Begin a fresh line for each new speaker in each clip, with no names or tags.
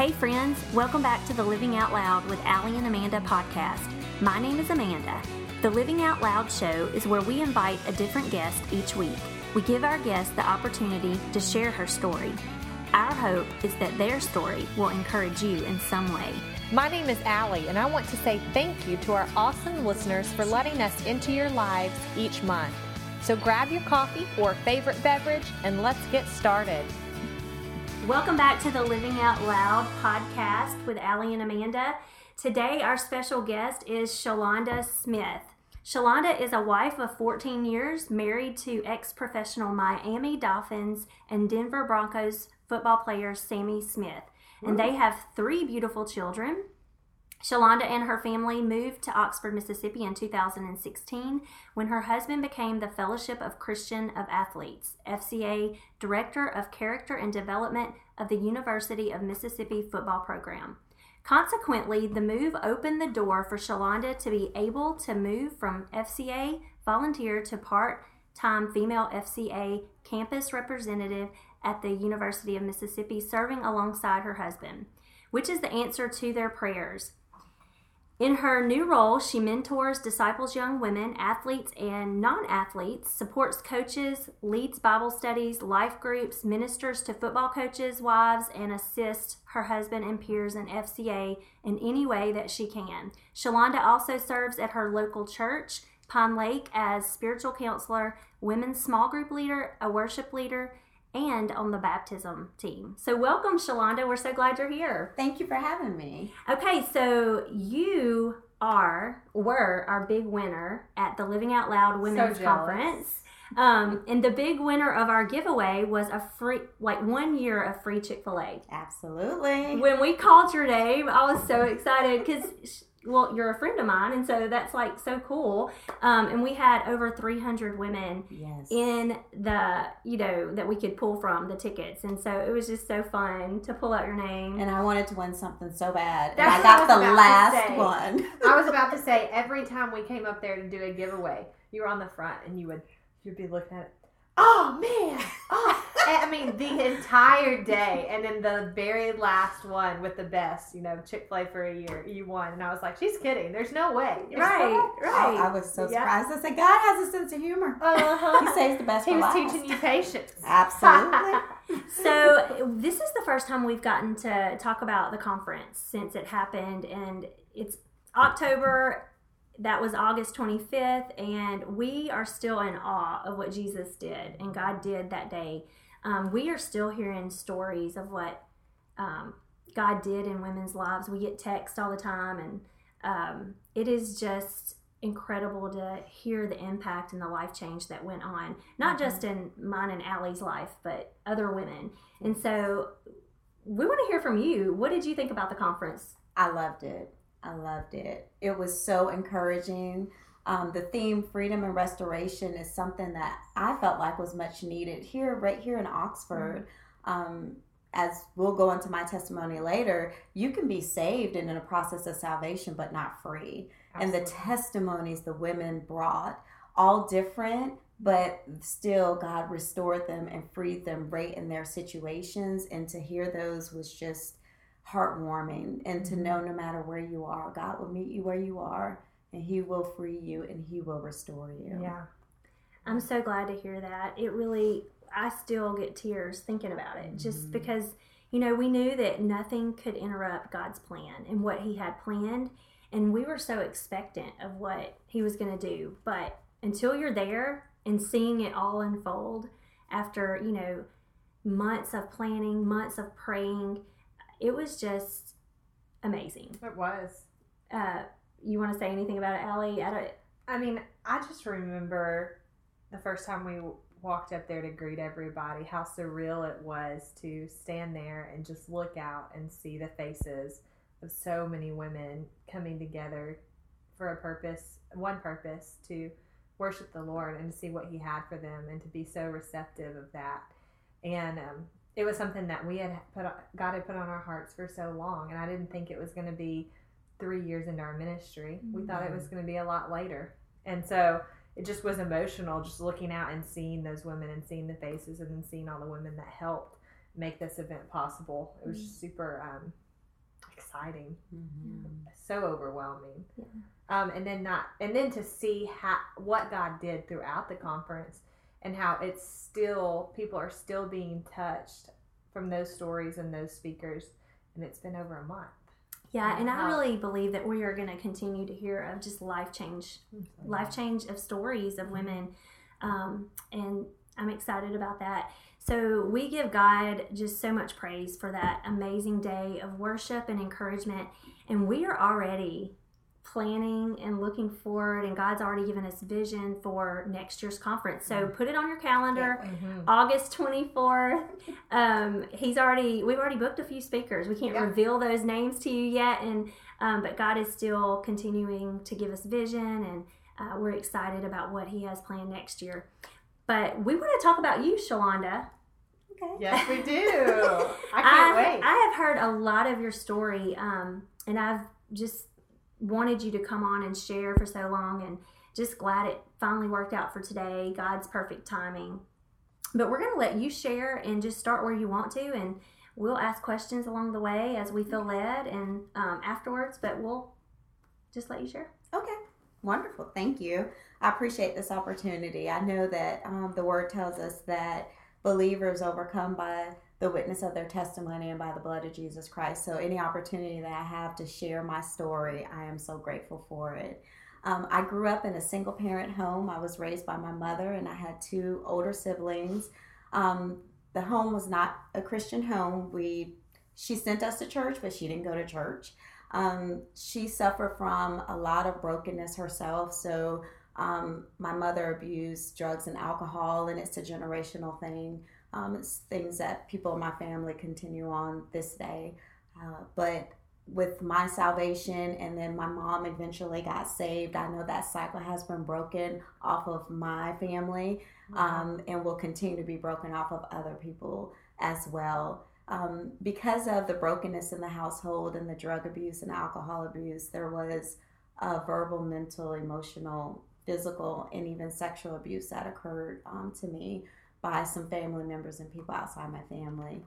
Hey, friends, welcome back to the Living Out Loud with Allie and Amanda podcast. My name is Amanda. The Living Out Loud show is where we invite a different guest each week. We give our guest the opportunity to share her story. Our hope is that their story will encourage you in some way.
My name is Allie, and I want to say thank you to our awesome listeners for letting us into your lives each month. So grab your coffee or favorite beverage and let's get started.
Welcome back to the Living Out Loud podcast with Allie and Amanda. Today, our special guest is Shalonda Smith. Shalonda is a wife of 14 years, married to ex professional Miami Dolphins and Denver Broncos football player Sammy Smith. And they have three beautiful children. Shalonda and her family moved to Oxford, Mississippi in 2016 when her husband became the Fellowship of Christian of Athletes, FCA Director of Character and Development of the University of Mississippi football program. Consequently, the move opened the door for Shalonda to be able to move from FCA volunteer to part time female FCA campus representative at the University of Mississippi, serving alongside her husband, which is the answer to their prayers. In her new role, she mentors, disciples young women, athletes and non athletes, supports coaches, leads Bible studies, life groups, ministers to football coaches' wives, and assists her husband and peers in FCA in any way that she can. Shalonda also serves at her local church, Pinelake, as spiritual counselor, women's small group leader, a worship leader, and on the baptism team. So, welcome, Shalonda. We're so glad you're here.
Thank you for having me.
Okay, so you are were our big winner at the Living Out Loud Women's
jealous.
Conference. Um, and the big winner of our giveaway was a free, like one year of free Chick Fil A.
Absolutely.
When we called your name, I was so excited because, well, you're a friend of mine, and so that's like so cool. Um, and we had over 300 women
yes.
in the you know that we could pull from the tickets and so it was just so fun to pull out your name
and I wanted to win something so bad. And I got
I
the last one.
I was about to say every time we came up there to do a giveaway, you were on the front and you would you'd be looking at it. Oh man! Oh, I mean the entire day, and then the very last one with the best, you know, Chick Fil A for a year, you won, and I was like, she's kidding. There's no way. There's
right
no-
right
I, I was so
Yeah.
surprised. I said, God has a sense of humor.
Uh-huh.
He saves the best
He
for
was
last.
teaching you patience.
Absolutely.
so this is the first time we've gotten to talk about the conference since it happened and it's october that was august 25th and we are still in awe of what jesus did and god did that day um, we are still hearing stories of what um, god did in women's lives we get text all the time and um, it is just incredible to hear the impact and the life change that went on not just in mine and Allie's life but other women and so we want to hear from you what did you think about the conference
I loved it. I loved it. It was so encouraging. Um, the theme freedom and restoration is something that I felt like was much needed here, right here in Oxford. Um, as we'll go into my testimony later, you can be saved and in a process of salvation, but not free. And the testimonies the women brought, all different, but still God restored them and freed them right in their situations. And to hear those was just heartwarming and to know no matter where you are, God will meet you where you are and He will free you and He will restore you.
Yeah.
i'm so glad to hear that it really i still get tears thinking about it just
Mhm.
because you know we knew that nothing could interrupt god's plan and what he had planned and we were so expectant of what he was going to do but until you're there and seeing it all unfold after you know months of planning months of praying it was just amazing
It was.
uh, you want to say anything about it Allie? I don't,
I mean, I just remember the first time we walked up there to greet everybody, how surreal it was to stand there and just look out and see the faces of so many women coming together for a purpose, one purpose to worship the Lord and to see what He had for them and to be so receptive of that. And um, it was something that we had put, God had put on our hearts for so long, and I didn't think it was going to be three years into our ministry. We thought it was going to be a lot later. And so it just was emotional just looking out and seeing those women and seeing the faces and then seeing all the women that helped make this event possible. It was just super um, exciting,
Mhm.
so overwhelming.
Yeah.
Um, and then not, and then to see how what God did throughout the conference, and how it's still people are still being touched from those stories and those speakers, and it's been over a month.
Yeah, and I really believe that we are going to continue to hear of just life change, life change of stories of women, um, and I'm excited about that. So we give God just so much praise for that amazing day of worship and encouragement, and we are already planning and looking forward, and God's already given us vision for next year's conference. So put it on your calendar.
Mhm.
August 24th. Um, he's already, we've already booked a few speakers. We can't
Yeah.
reveal those names to you yet. And, um, but God is still continuing to give us vision and uh, we're excited about what he has planned next year. But we want to talk about you, Shalonda.
Okay.
Yes, we do. I can't wait.
I have heard a lot of your story, um, and I've just wanted you to come on and share for so long, and just glad it finally worked out for today. God's perfect timing. But we're going to let you share and just start where you want to, and we'll ask questions along the way as we feel led and um, afterwards. But we'll just let you share.
Okay. Wonderful. Thank you. I appreciate this opportunity. I know that um, the word tells us that believers overcome by the witness of their testimony and by the blood of Jesus Christ. So, any opportunity that I have to share my story, I am so grateful for it. Um, I grew up in a single parent home. I was raised by my mother, and I had two older siblings. Um, the home was not a Christian home. We she sent us to church, but she didn't go to church. Um, she suffered from a lot of brokenness herself. So um, my mother abused drugs and alcohol, and it's a generational thing. Um, it's things that people in my family continue on this day. Uh, but with my salvation, and then my mom eventually got saved, I know that cycle has been broken off of my family um, and will continue to be broken off of other people as well. Um, because of the brokenness in the household and the drug abuse and alcohol abuse, there was uh, verbal, mental, emotional, physical, and even sexual abuse that occurred um, to me by some family members and people outside my family.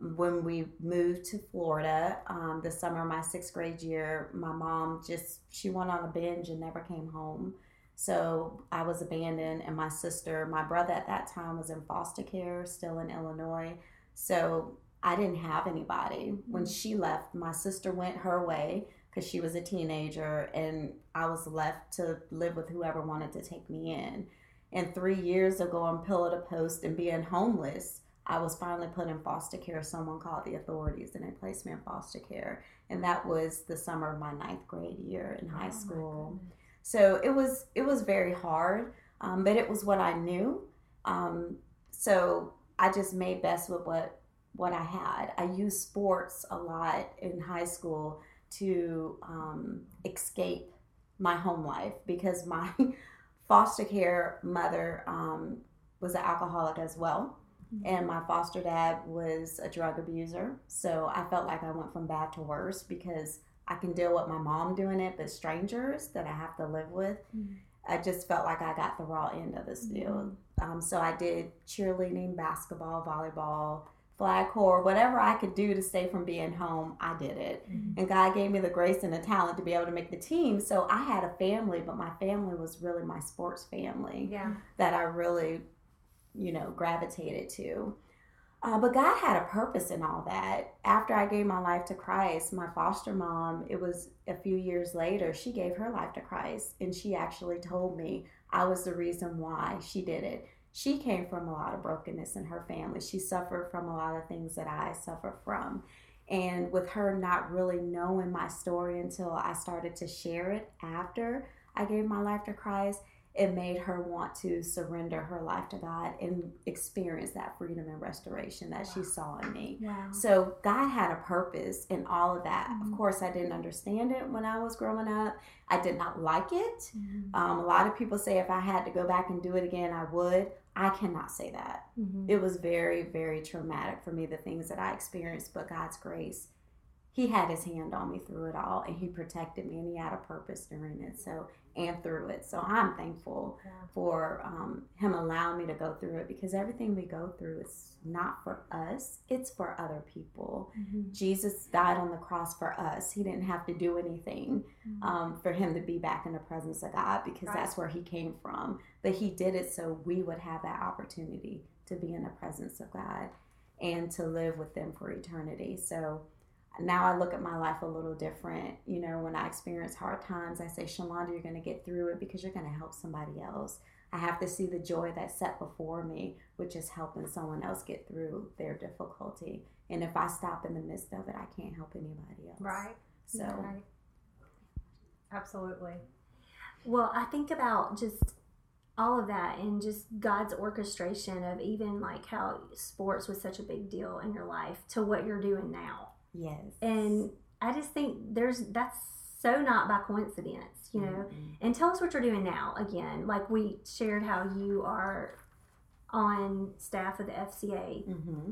When we moved to Florida um, this summer, of my sixth grade year, my mom just she went on a binge and never came home. So I was abandoned, and my sister, my brother at that time was in foster care, still in Illinois. So I didn't have anybody. When she left, my sister went her way because she was a teenager, and I was left to live with whoever wanted to take me in. And three years of going pillow to post and being homeless, I was finally put in foster care. Someone called the authorities and they placed me in foster care. And that was the summer of my ninth grade year in high school. So it was it was very hard, um, but it was what I knew. Um, so I just made best with what what I had. I used sports a lot in high school to um, escape my home life because my foster care mother um, was an alcoholic as well. And my foster dad was a drug abuser. So I felt like I went from bad to worse because I can deal with my mom doing it, but strangers that I have to live with,
Mhm.
I just felt like I got the raw end of this deal. Um, so I did cheerleading, basketball, volleyball, flag corps, whatever I could do to stay from being home, I did it. And God gave me the grace and the talent to be able to make the team. So I had a family, but my family was really my sports family
Yeah.
that I really, you know, gravitated to. Uh, but God had a purpose in all that. After I gave my life to Christ, my foster mom, it was a few years later, she gave her life to Christ. And she actually told me I was the reason why she did it. She came from a lot of brokenness in her family. She suffered from a lot of things that I suffer from. And with her not really knowing my story until I started to share it after I gave my life to Christ, it made her want to surrender her life to God and experience that freedom and restoration that she saw in me.
Wow.
So God had a purpose in all of that.
Mhm.
Of course, I didn't understand it when I was growing up. I did not like it.
Mhm.
Um, a lot of people say if I had to go back and do it again, I would. I cannot say that.
Mhm.
It was very, very traumatic for me, the things that I experienced, but God's grace he had his hand on me through it all and he protected me and he had a purpose during it so and through it so i'm thankful
Yeah.
for um, him allowing me to go through it because everything we go through is not for us it's for other people jesus died on the cross for us he didn't have to do anything um, for him to be back in the presence of god because
Right.
that's where he came from but he did it so we would have that opportunity to be in the presence of god and to live with them for eternity so now I look at my life a little different. You know, when I experience hard times, I say, Shalonda, you're going to get through it because you're going to help somebody else. I have to see the joy that's set before me, which is helping someone else get through their difficulty. And if I stop in the midst of it, I can't help anybody else.
Right.
So,
Right. Absolutely.
Well, I think about just all of that and just God's orchestration of even like how sports was such a big deal in your life to what you're doing now.
yes.
And I just think there's that's so not by coincidence, you know.
Mhm.
And tell us what you're doing now again. Like we shared how you are on staff of the FCA.
hmm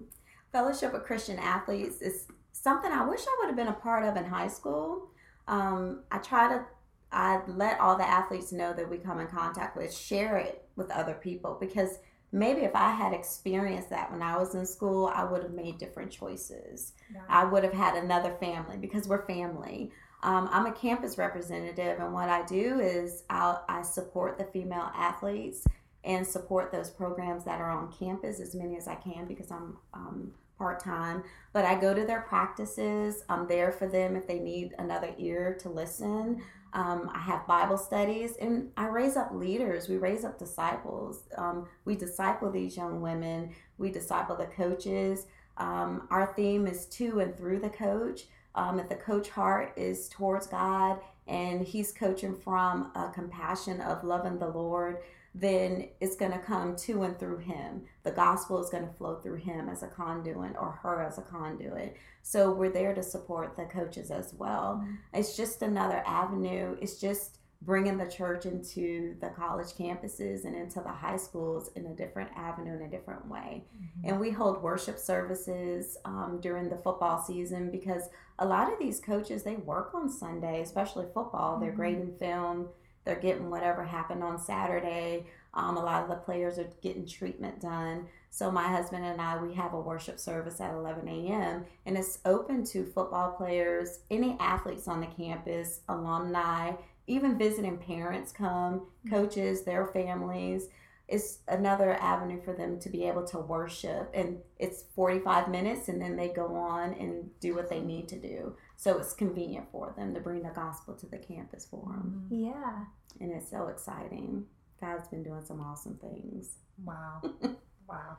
Fellowship of Christian Athletes is something I wish I would have been a part of in high school. Um, I try to, I let all the athletes know that we come in contact with, share it with other people because maybe if I had experienced that when I was in school, I would have made different choices. I would have had another family because we're family. Um, I'm a campus representative, and what I do is I'll, I support the female athletes and support those programs that are on campus as many as I can because I'm um, part time. But I go to their practices. I'm there for them if they need another ear to listen. Um, I have Bible studies and I raise up leaders. We raise up disciples. Um, we disciple these young women. We disciple the coaches. Um, our theme is to and through the coach. Um, if the coach heart is towards God and he's coaching from a compassion of loving the Lord, then it's going to come to and through him. The gospel is going to flow through him as a conduit or her as a conduit. So we're there to support the coaches as well. It's just another avenue. It's just bringing the church into the college campuses and into the high schools in a different avenue in a different way. And we hold worship services um, during the football season because a lot of these coaches they work on Sunday, especially football. They're
Mhm.
grading film. They're getting whatever happened on Saturday. Um, a lot of the players are getting treatment done. So my husband and I, we have a worship service at 11 a.m. and it's open to football players, any athletes on the campus, alumni, even visiting parents come, coaches, their families. It's another avenue for them to be able to worship, and it's 45 minutes, and then they go on and do what they need to do. So it's convenient for them to bring the gospel to the campus for them,
Yeah.
and it's so exciting. God's been doing some awesome things.
Wow. wow.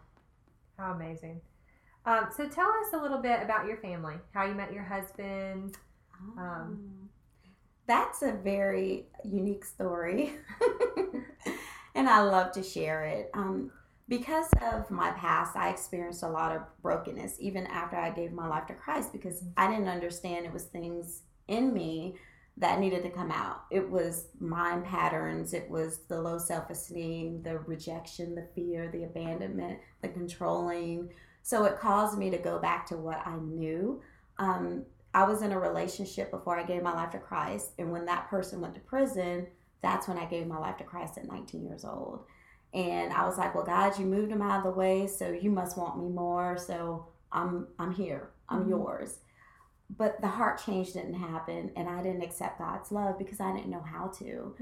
How amazing. Um, so tell us a little bit about your family, how you met your husband. Um,
That's a very unique story. and I love to share it. Um, because of my past, I experienced a lot of brokenness even after I gave my life to Christ because I didn't understand it was things in me that needed to come out. It was mind patterns, it was the low self esteem, the rejection, the fear, the abandonment, the controlling. So it caused me to go back to what I knew. Um, I was in a relationship before I gave my life to Christ. And when that person went to prison, that's when I gave my life to Christ at 19 years old. And I was like, well, God, you moved him out of the way, so you must want me more. So I'm I'm here. I'm
Mhm.
yours. But the heart change didn't happen, and I didn't accept God's love because I didn't know how to.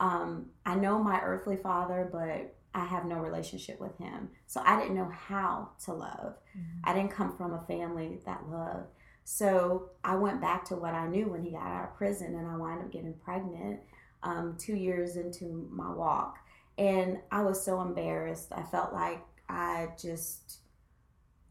Um, I know my earthly father, but I have no relationship with him. So I didn't know how to love. I didn't come from a family that loved. So I went back to what I knew when he got out of prison, and I wound up getting pregnant um, two years into my walk. And I was so embarrassed. I felt like I just.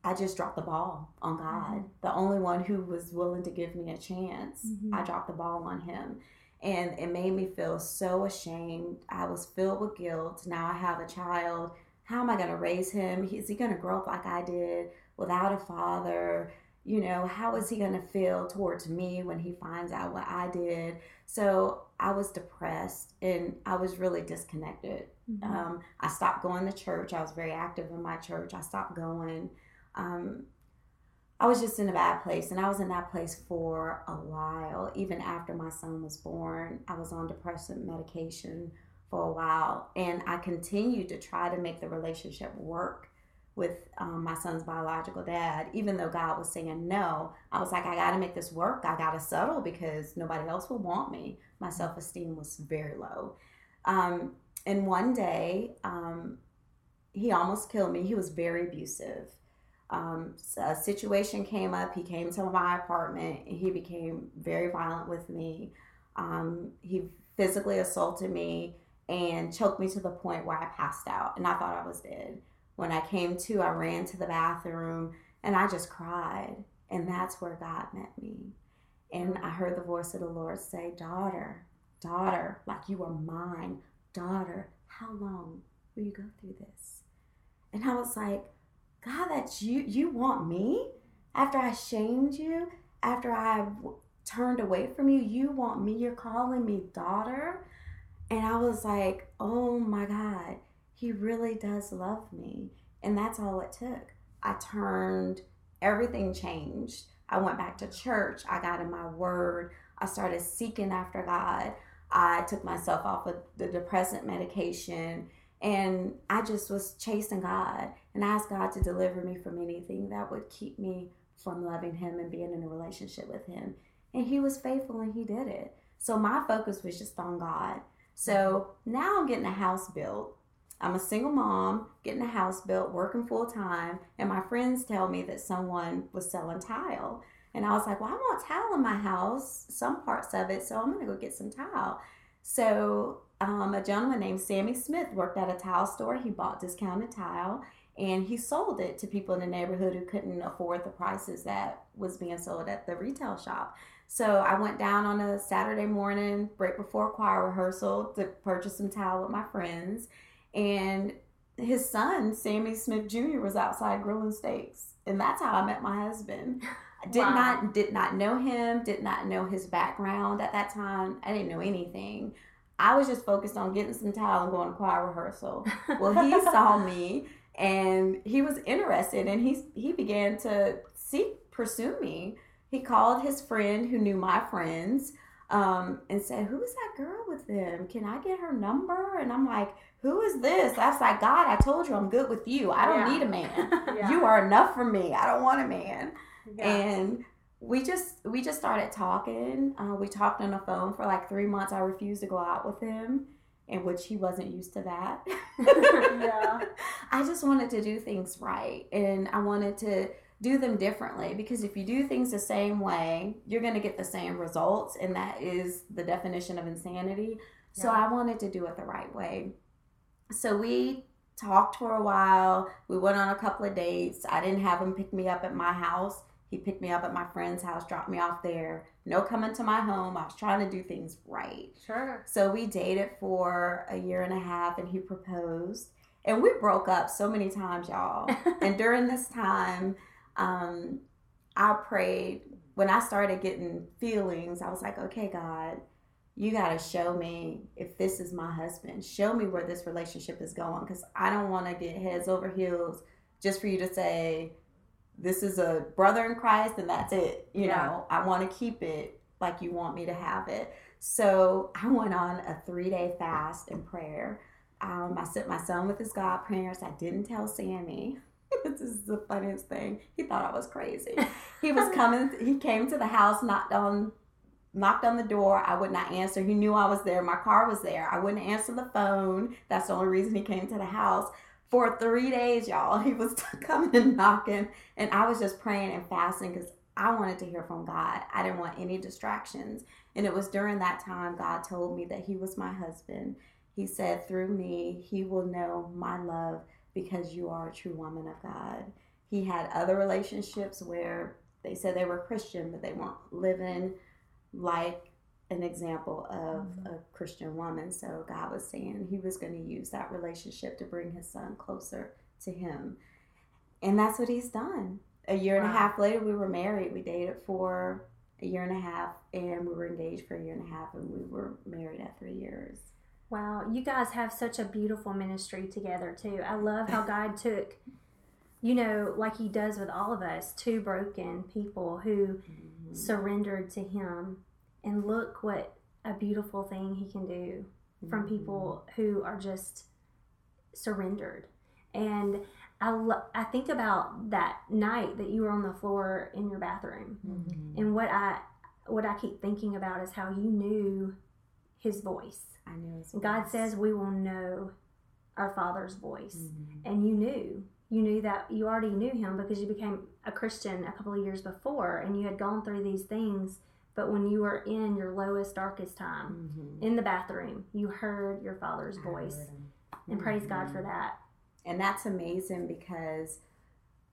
I just dropped the ball on God. The only one who was willing to give me a chance.
Mhm.
I dropped the ball on him. And it made me feel so ashamed. I was filled with guilt. Now I have a child. How am I going to raise him? Is he going to grow up like I did without a father? You know, how is he going to feel towards me when he finds out what I did? So I was depressed and I was really disconnected. Um, I stopped going to church. I was very active in my church. I stopped going. Um, I was just in a bad place, and I was in that place for a while. Even after my son was born, I was on depressant medication for a while, and I continued to try to make the relationship work with um, my son's biological dad, even though God was saying no. I was like, I got to make this work. I got to settle because nobody else will want me. My self esteem was very low. Um, and one day, um, he almost killed me. He was very abusive. Um, a situation came up. He came to my apartment. He became very violent with me. Um, he physically assaulted me and choked me to the point where I passed out, and I thought I was dead. When I came to, I ran to the bathroom and I just cried. And that's where God met me. And I heard the voice of the Lord say, Daughter, daughter, like you are mine, daughter, how long will you go through this? And I was like, God, that's you. You want me? After I shamed you, after I turned away from you, you want me? You're calling me daughter? And I was like, oh my God, he really does love me. And that's all it took. I turned, everything changed. I went back to church. I got in my word. I started seeking after God. I took myself off of the depressant medication and I just was chasing God and asked God to deliver me from anything that would keep me from loving Him and being in a relationship with Him. And He was faithful and He did it. So my focus was just on God. So now I'm getting a house built. I'm a single mom, getting a house built, working full time, and my friends tell me that someone was selling tile. And I was like, well, I want tile in my house, some parts of it, so I'm to go get some tile. So um, a gentleman named Sammy Smith worked at a tile store. He bought discounted tile and he sold it to people in the neighborhood who couldn't afford the prices that was being sold at the retail shop. So I went down on a Saturday morning, right before choir rehearsal, to purchase some tile with my friends and his son Sammy Smith Jr. was outside grilling steaks, and that's how I met my husband. I did wow. not did not know him, did not know his background at that time. I didn't know anything. I was just focused on getting some tile and going to choir rehearsal. Well, he saw me and he was interested, and he he began to seek pursue me. He called his friend who knew my friends um, and said, "Who is that girl with them? Can I get her number?" And I'm like, "Who is this?" I was like, "God, I told you I'm good with you. I don't yeah. need a man. yeah. You are enough for me. I don't want a man." Yeah. And we just we just started talking. Uh, we talked on the phone for like three months. I refused to go out with him, in which he wasn't used to that. yeah. I just wanted to do things right, and I wanted to do them differently because if you do things the same way, you're going to get the same results, and that is the definition of insanity. Yeah. So I wanted to do it the right way. So we talked for a while. We went on a couple of dates. I didn't have him pick me up at my house. He picked me up at my friend's house, dropped me off there. No coming to my home. I was trying to do things right.
Sure.
So we dated for a year and a half and he proposed. And we broke up so many times, y'all. and during this time, um, I prayed when I started getting feelings. I was like, okay, God, you got to show me if this is my husband. Show me where this relationship is going because I don't want to get heads over heels just for you to say, this is a brother in Christ and that's it. You yeah. know, I want to keep it like you want me to have it. So I went on a three day fast and prayer. Um, I sent my son with his godparents. I didn't tell Sammy. this is the funniest thing. He thought I was crazy. He was coming. He came to the house, knocked on, knocked on the door. I would not answer. He knew I was there. My car was there. I wouldn't answer the phone. That's the only reason he came to the house. For three days, y'all, he was coming and knocking, and I was just praying and fasting because I wanted to hear from God. I didn't want any distractions. And it was during that time God told me that He was my husband. He said, through me, He will know my love because you are a true woman of God. He had other relationships where they said they were Christian, but they weren't living like an example of mm-hmm. a Christian woman. So God was saying he was going to use that relationship to bring his son closer to him. And that's what he's done. A year wow. and a half later, we were married. We dated for a year and a half, and we were engaged for a year and a half, and we were married at three years.
Wow, you guys have such a beautiful ministry together too. I love how God took you know, like He does with all of us, two broken people who
Mhm.
surrendered to Him. And look what a beautiful thing He can do from
Mhm.
people who are just surrendered. And I, lo- I think about that night that you were on the floor in your bathroom.
Mhm.
And what I what I keep thinking about is how you knew his voice.
I knew his
And God says we will know our Father's voice.
Mhm.
And you knew. You knew that you already knew him because you became a Christian a couple of years before and you had gone through these things. But when you were in your lowest, darkest time,
Mhm.
in the bathroom, you heard your Father's
I
voice. And praise God for
Mhm.
that.
And that's amazing because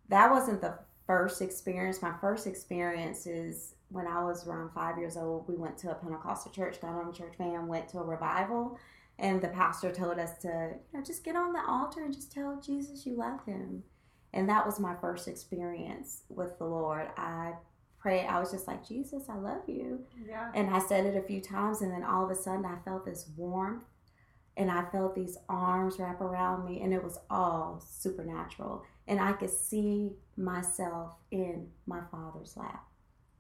that wasn't the first experience. My first experience is when I was around five years old. We went to a Pentecostal church, got on a church van, went to a revival, and the pastor told us to, you know, just get on the altar and just tell Jesus you love him. And that was my first experience with the Lord. I prayed, I was just like, Jesus, I love you.
Yeah.
And I said it a few times, and then all of a sudden I felt this warmth and I felt these arms wrap around me, and it was all supernatural. And I could see myself in my father's lap,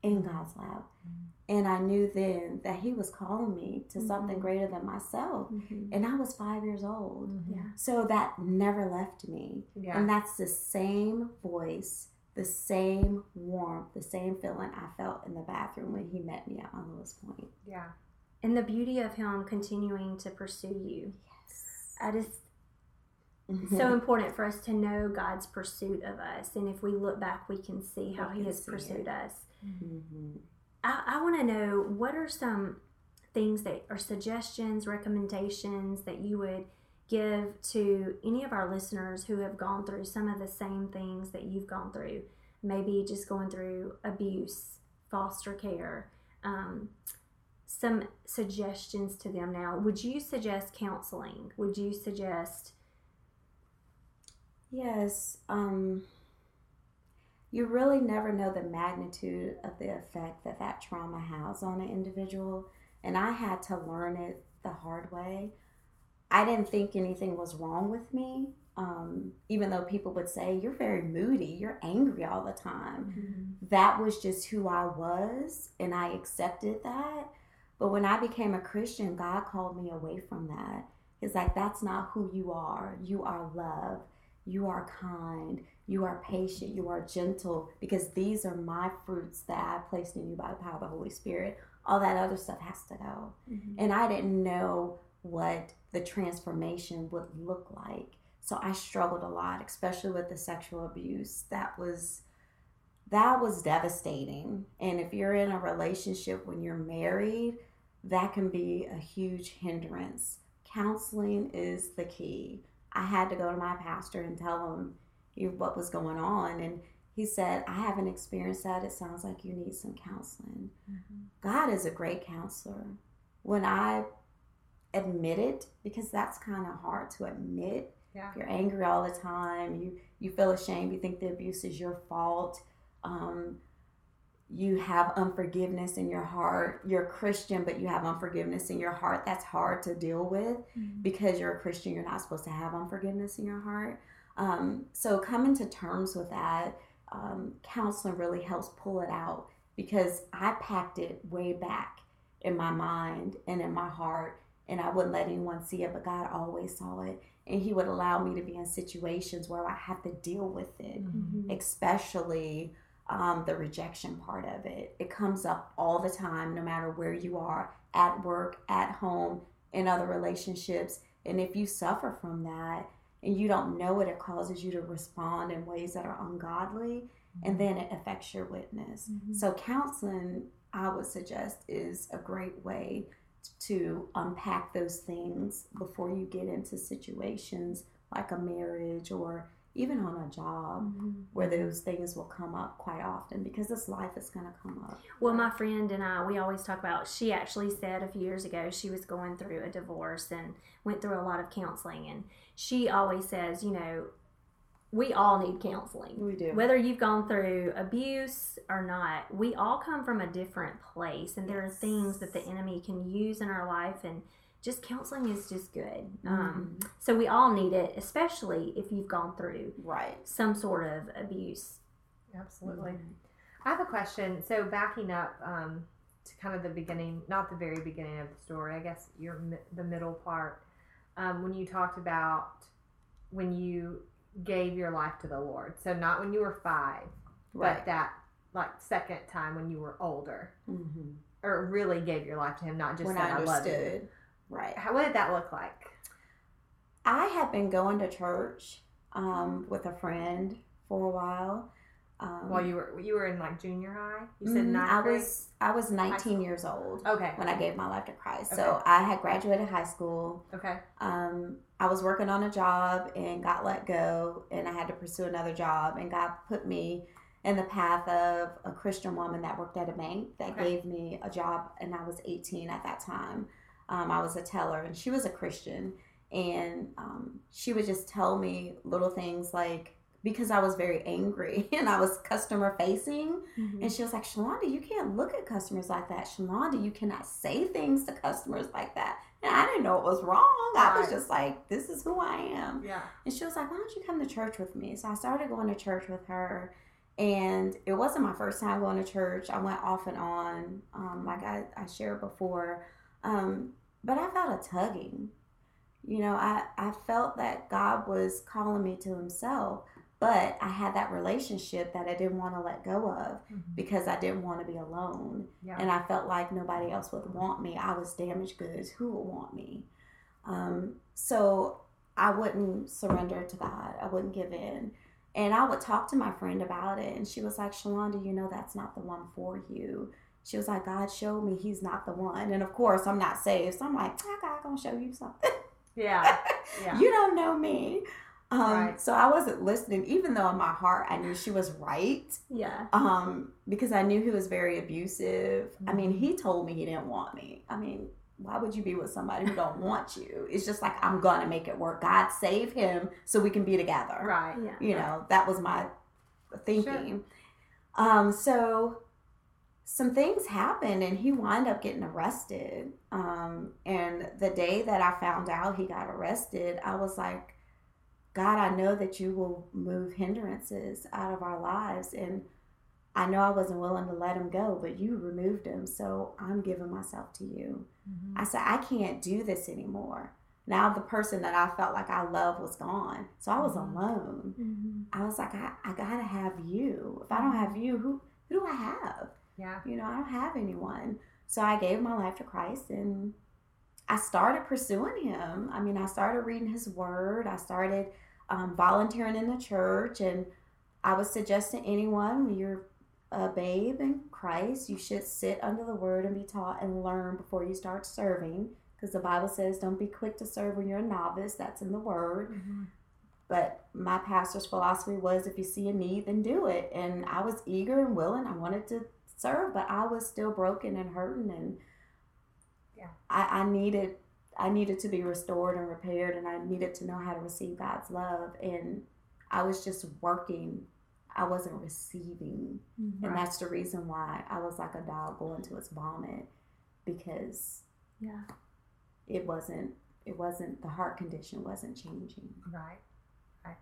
in God's lap. Mm-hmm. And I knew then that He was calling me to mm-hmm. something
Mhm.
greater than myself. Mm-hmm. And I was five years old.
Yeah.
So that never left me.
Yeah.
And that's the same voice, the same warmth, the same feeling I felt in the bathroom when He met me at my lowest point.
yeah.
And the beauty of him continuing to pursue you.
Yes.
I just so important for us to know God's pursuit of us. And if we look back, we can see how He has pursued
it.
us.
Mhm.
I, I want to know what are some things that are suggestions, recommendations that you would give to any of our listeners who have gone through some of the same things that you've gone through? Maybe just going through abuse, foster care. Um, some suggestions to them now. Would you suggest counseling? Would you suggest
Yes. Um, you really never know the magnitude of the effect that that trauma has on an individual. And I had to learn it the hard way. I didn't think anything was wrong with me, um, even though people would say, You're very moody, you're angry all the time. That was just who I was, and I accepted that. But when I became a Christian, God called me away from that. He's like, That's not who you are. You are love. You are kind. You are patient. You are gentle. Because these are my fruits that I placed in you by the power of the Holy Spirit. All that other stuff has to go. Mm-hmm. And I didn't know what the transformation would look like. So I struggled a lot, especially with the sexual abuse. That was that was devastating. And if you're in a relationship when you're married, that can be a huge hindrance. Counseling is the key. I had to go to my pastor and tell him what was going on. And he said, I haven't experienced that. It sounds like you need some counseling. God is a great counselor. When I admit it, because that's kind of hard to admit,
Yeah.
you're angry all the time, you, you feel ashamed, you think the abuse is your fault, um, you have unforgiveness in your heart. You're a Christian, but you have unforgiveness in your heart. That's hard to deal with because you're a Christian, you're not supposed to have unforgiveness in your heart. Um, so coming to terms with that, um, counseling really helps pull it out because I packed it way back in my mind and in my heart, and I wouldn't let anyone see it, but God always saw it, and He would allow me to be in situations where I have to deal with it,
Mm-hmm.
especially um, the rejection part of it. It comes up all the time, no matter where you are at work, at home, in other relationships. And if you suffer from that and you don't know it, it causes you to respond in ways that are ungodly, and then it affects your witness. So, counseling, I would suggest, is a great way to unpack those things before you get into situations like a marriage or even on a job mm-hmm. where those things will come up quite often because this life is going to come up.
Well, my friend and I, we always talk about. She actually said a few years ago she was going through a divorce and went through a lot of counseling. And she always says, you know, we all need counseling.
We do.
Whether you've gone through abuse or not, we all come from a different place, and there are things that the enemy can use in our life and just counseling is just good.
Mm-hmm.
Um, so we all need it, especially if you've gone through
Right.
some sort of abuse.
Absolutely.
Mm-hmm.
I have a question. So backing up um, to kind of the beginning, not the very beginning of the story, I guess your the middle part, um, when you talked about when you gave your life to the Lord. So not when you were five,
Right.
but that like second time when you were older,
hmm
or really gave your life to Him, not just
When
said,
I
I love you.
Right.
How, what did that look like?
I had been going to church um, with a friend for a while. Um,
While you were you were in like junior high, you said
mhm,
ninth
I
grade.
was I was 19 years old
okay.
when I gave my life to Christ. So I had graduated high school.
Okay.
Um, I was working on a job and got let go, and I had to pursue another job. And God put me in the path of a Christian woman that worked at a bank that
Okay.
gave me a job, and I was 18 at that time. Um, I was a teller, and she was a Christian, and um, she would just tell me little things like because I was very angry and I was customer facing. And she was like, Shalonda, you can't look at customers like that. Shalonda, you cannot say things to customers like that. And I didn't know it was wrong. I was just like, this is who I am.
Yeah.
And she was like, why don't you come to church with me? So I started going to church with her. And it wasn't my first time going to church. I went off and on, um, like I, I shared before. Um, but I felt a tugging. You know, I, I felt that God was calling me to Himself, but I had that relationship that I didn't want to let go of because I didn't want to be alone.
Yeah.
And I felt like nobody else would want me. I was damaged goods. Who would want me? Um, so I wouldn't surrender to God. I wouldn't give in. And I would talk to my friend about it. And she was like, Shalonda, you know, that's not the one for you. She was like, God showed me he's not the one. And of course, I'm not saved. So I'm like, ah, God going to show you something.
yeah. Yeah.
You don't know me. Um,
Right.
So I wasn't listening, even though in my heart I knew she was right
Yeah.
um, because I knew he was very abusive. I mean,
Mhm.
he told me he didn't want me. I mean, why would you be with somebody who don't want you? It's just like I'm gonna make it work. God save him so we can be together.
Right.
Yeah.
You know, that was my thinking. Sure. Um, so some things happened and he wound up getting arrested. Um, and the day that I found out he got arrested, I was like, God, I know that you will move hindrances out of our lives. And I know I wasn't willing to let him go, but you removed him. So I'm giving myself to you.
Mhm.
I said, I can't do this anymore. Now the person that I felt like I loved was gone. So I was
Mhm.
alone.
Mm-hmm.
I was like, I, I gotta have you. If I don't have you, who who do I have?
Yeah.
You know, I don't have anyone. So I gave my life to Christ and I started pursuing him. I mean, I started reading his word. I started um, volunteering in the church. And I would suggest to anyone when you're a babe in Christ, you should sit under the word and be taught and learn before you start serving. Because the Bible says, don't be quick to serve when you're a novice. That's in the word.
Mhm.
But my pastor's philosophy was if you see a need, then do it. And I was eager and willing. I wanted to serve, but I was still broken and hurting and
Yeah.
I, I needed I needed to be restored and repaired and I needed to know how to receive God's love and I was just working. I wasn't receiving. Mm-hmm. And
Right.
that's the reason why I was like a dog going to its vomit because
Yeah.
it wasn't it wasn't the heart condition wasn't changing.
Right. Right.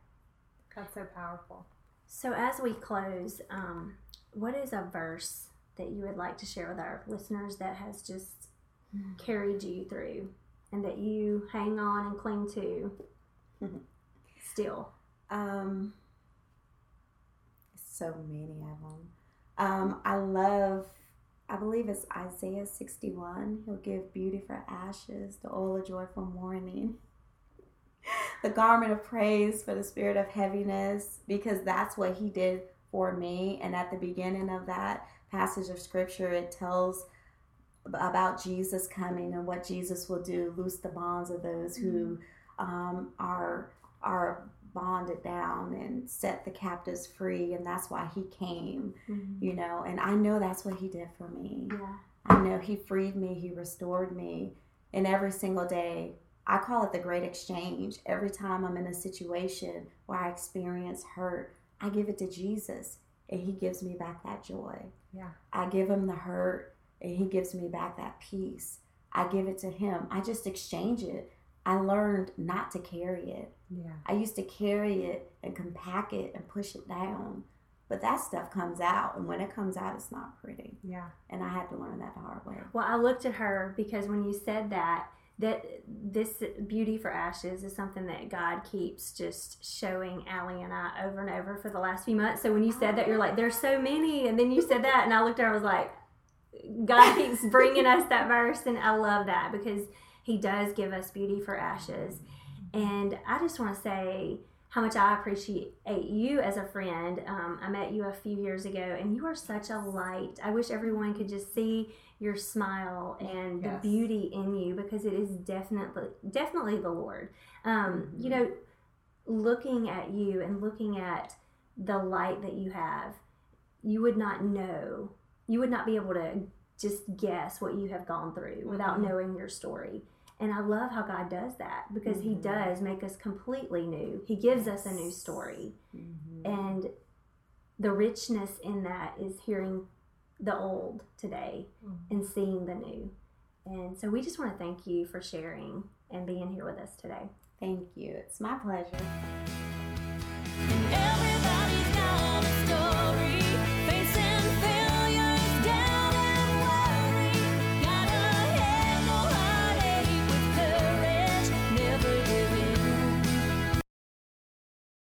That's so powerful.
So as we close, um, what is a verse that you would like to share with our listeners that has just carried you through and that you hang on and cling to still?
Um, so many of them. Um, I love. I believe it's Isaiah sixty-one. He'll give beauty for ashes, the oil of joy for mourning, the garment of praise for the spirit of heaviness, because that's what He did for me. And at the beginning of that passage of scripture, it tells about Jesus coming and what Jesus will do, loose the bonds of those who um, are are bonded down and set the captives free and that's why he came you know and i know that's what he did for me
Yeah.
i know he freed me he restored me and every single day i call it the great exchange every time i'm in a situation where i experience hurt i give it to jesus and he gives me back that joy
Yeah.
I give him the hurt and he gives me back that peace. I give it to him. I just exchange it. I learned not to carry it.
Yeah.
I used to carry it and compact it and push it down. But that stuff comes out, and when it comes out, it's not pretty.
Yeah.
And I had to learn that the hard way.
Well, I looked at her because when you said that, that this beauty for ashes is something that God keeps just showing Allie and I over and over for the last few months. So when you said that, you're like, "There's so many," and then you said that, and I looked at her, I was like, God keeps bringing us that verse, and I love that because He does give us beauty for ashes. And I just want to say how much I appreciate you as a friend. Um, I met you a few years ago, and you are such a light. I wish everyone could just see your smile and
Yes.
the beauty in you because it is definitely definitely the Lord. Um, You know, looking at you and looking at the light that you have, you would not know. You would not be able to just guess what you have gone through without
Mhm.
knowing your story. And I love how God does that because He
Mhm.
does make us completely new. He gives us a new
Yes.
story.
Mhm.
And the richness in that is hearing the old today
Mhm.
and seeing the new. And so we just want to thank you for sharing and being here with us today.
Thank you. It's my pleasure.
Everybody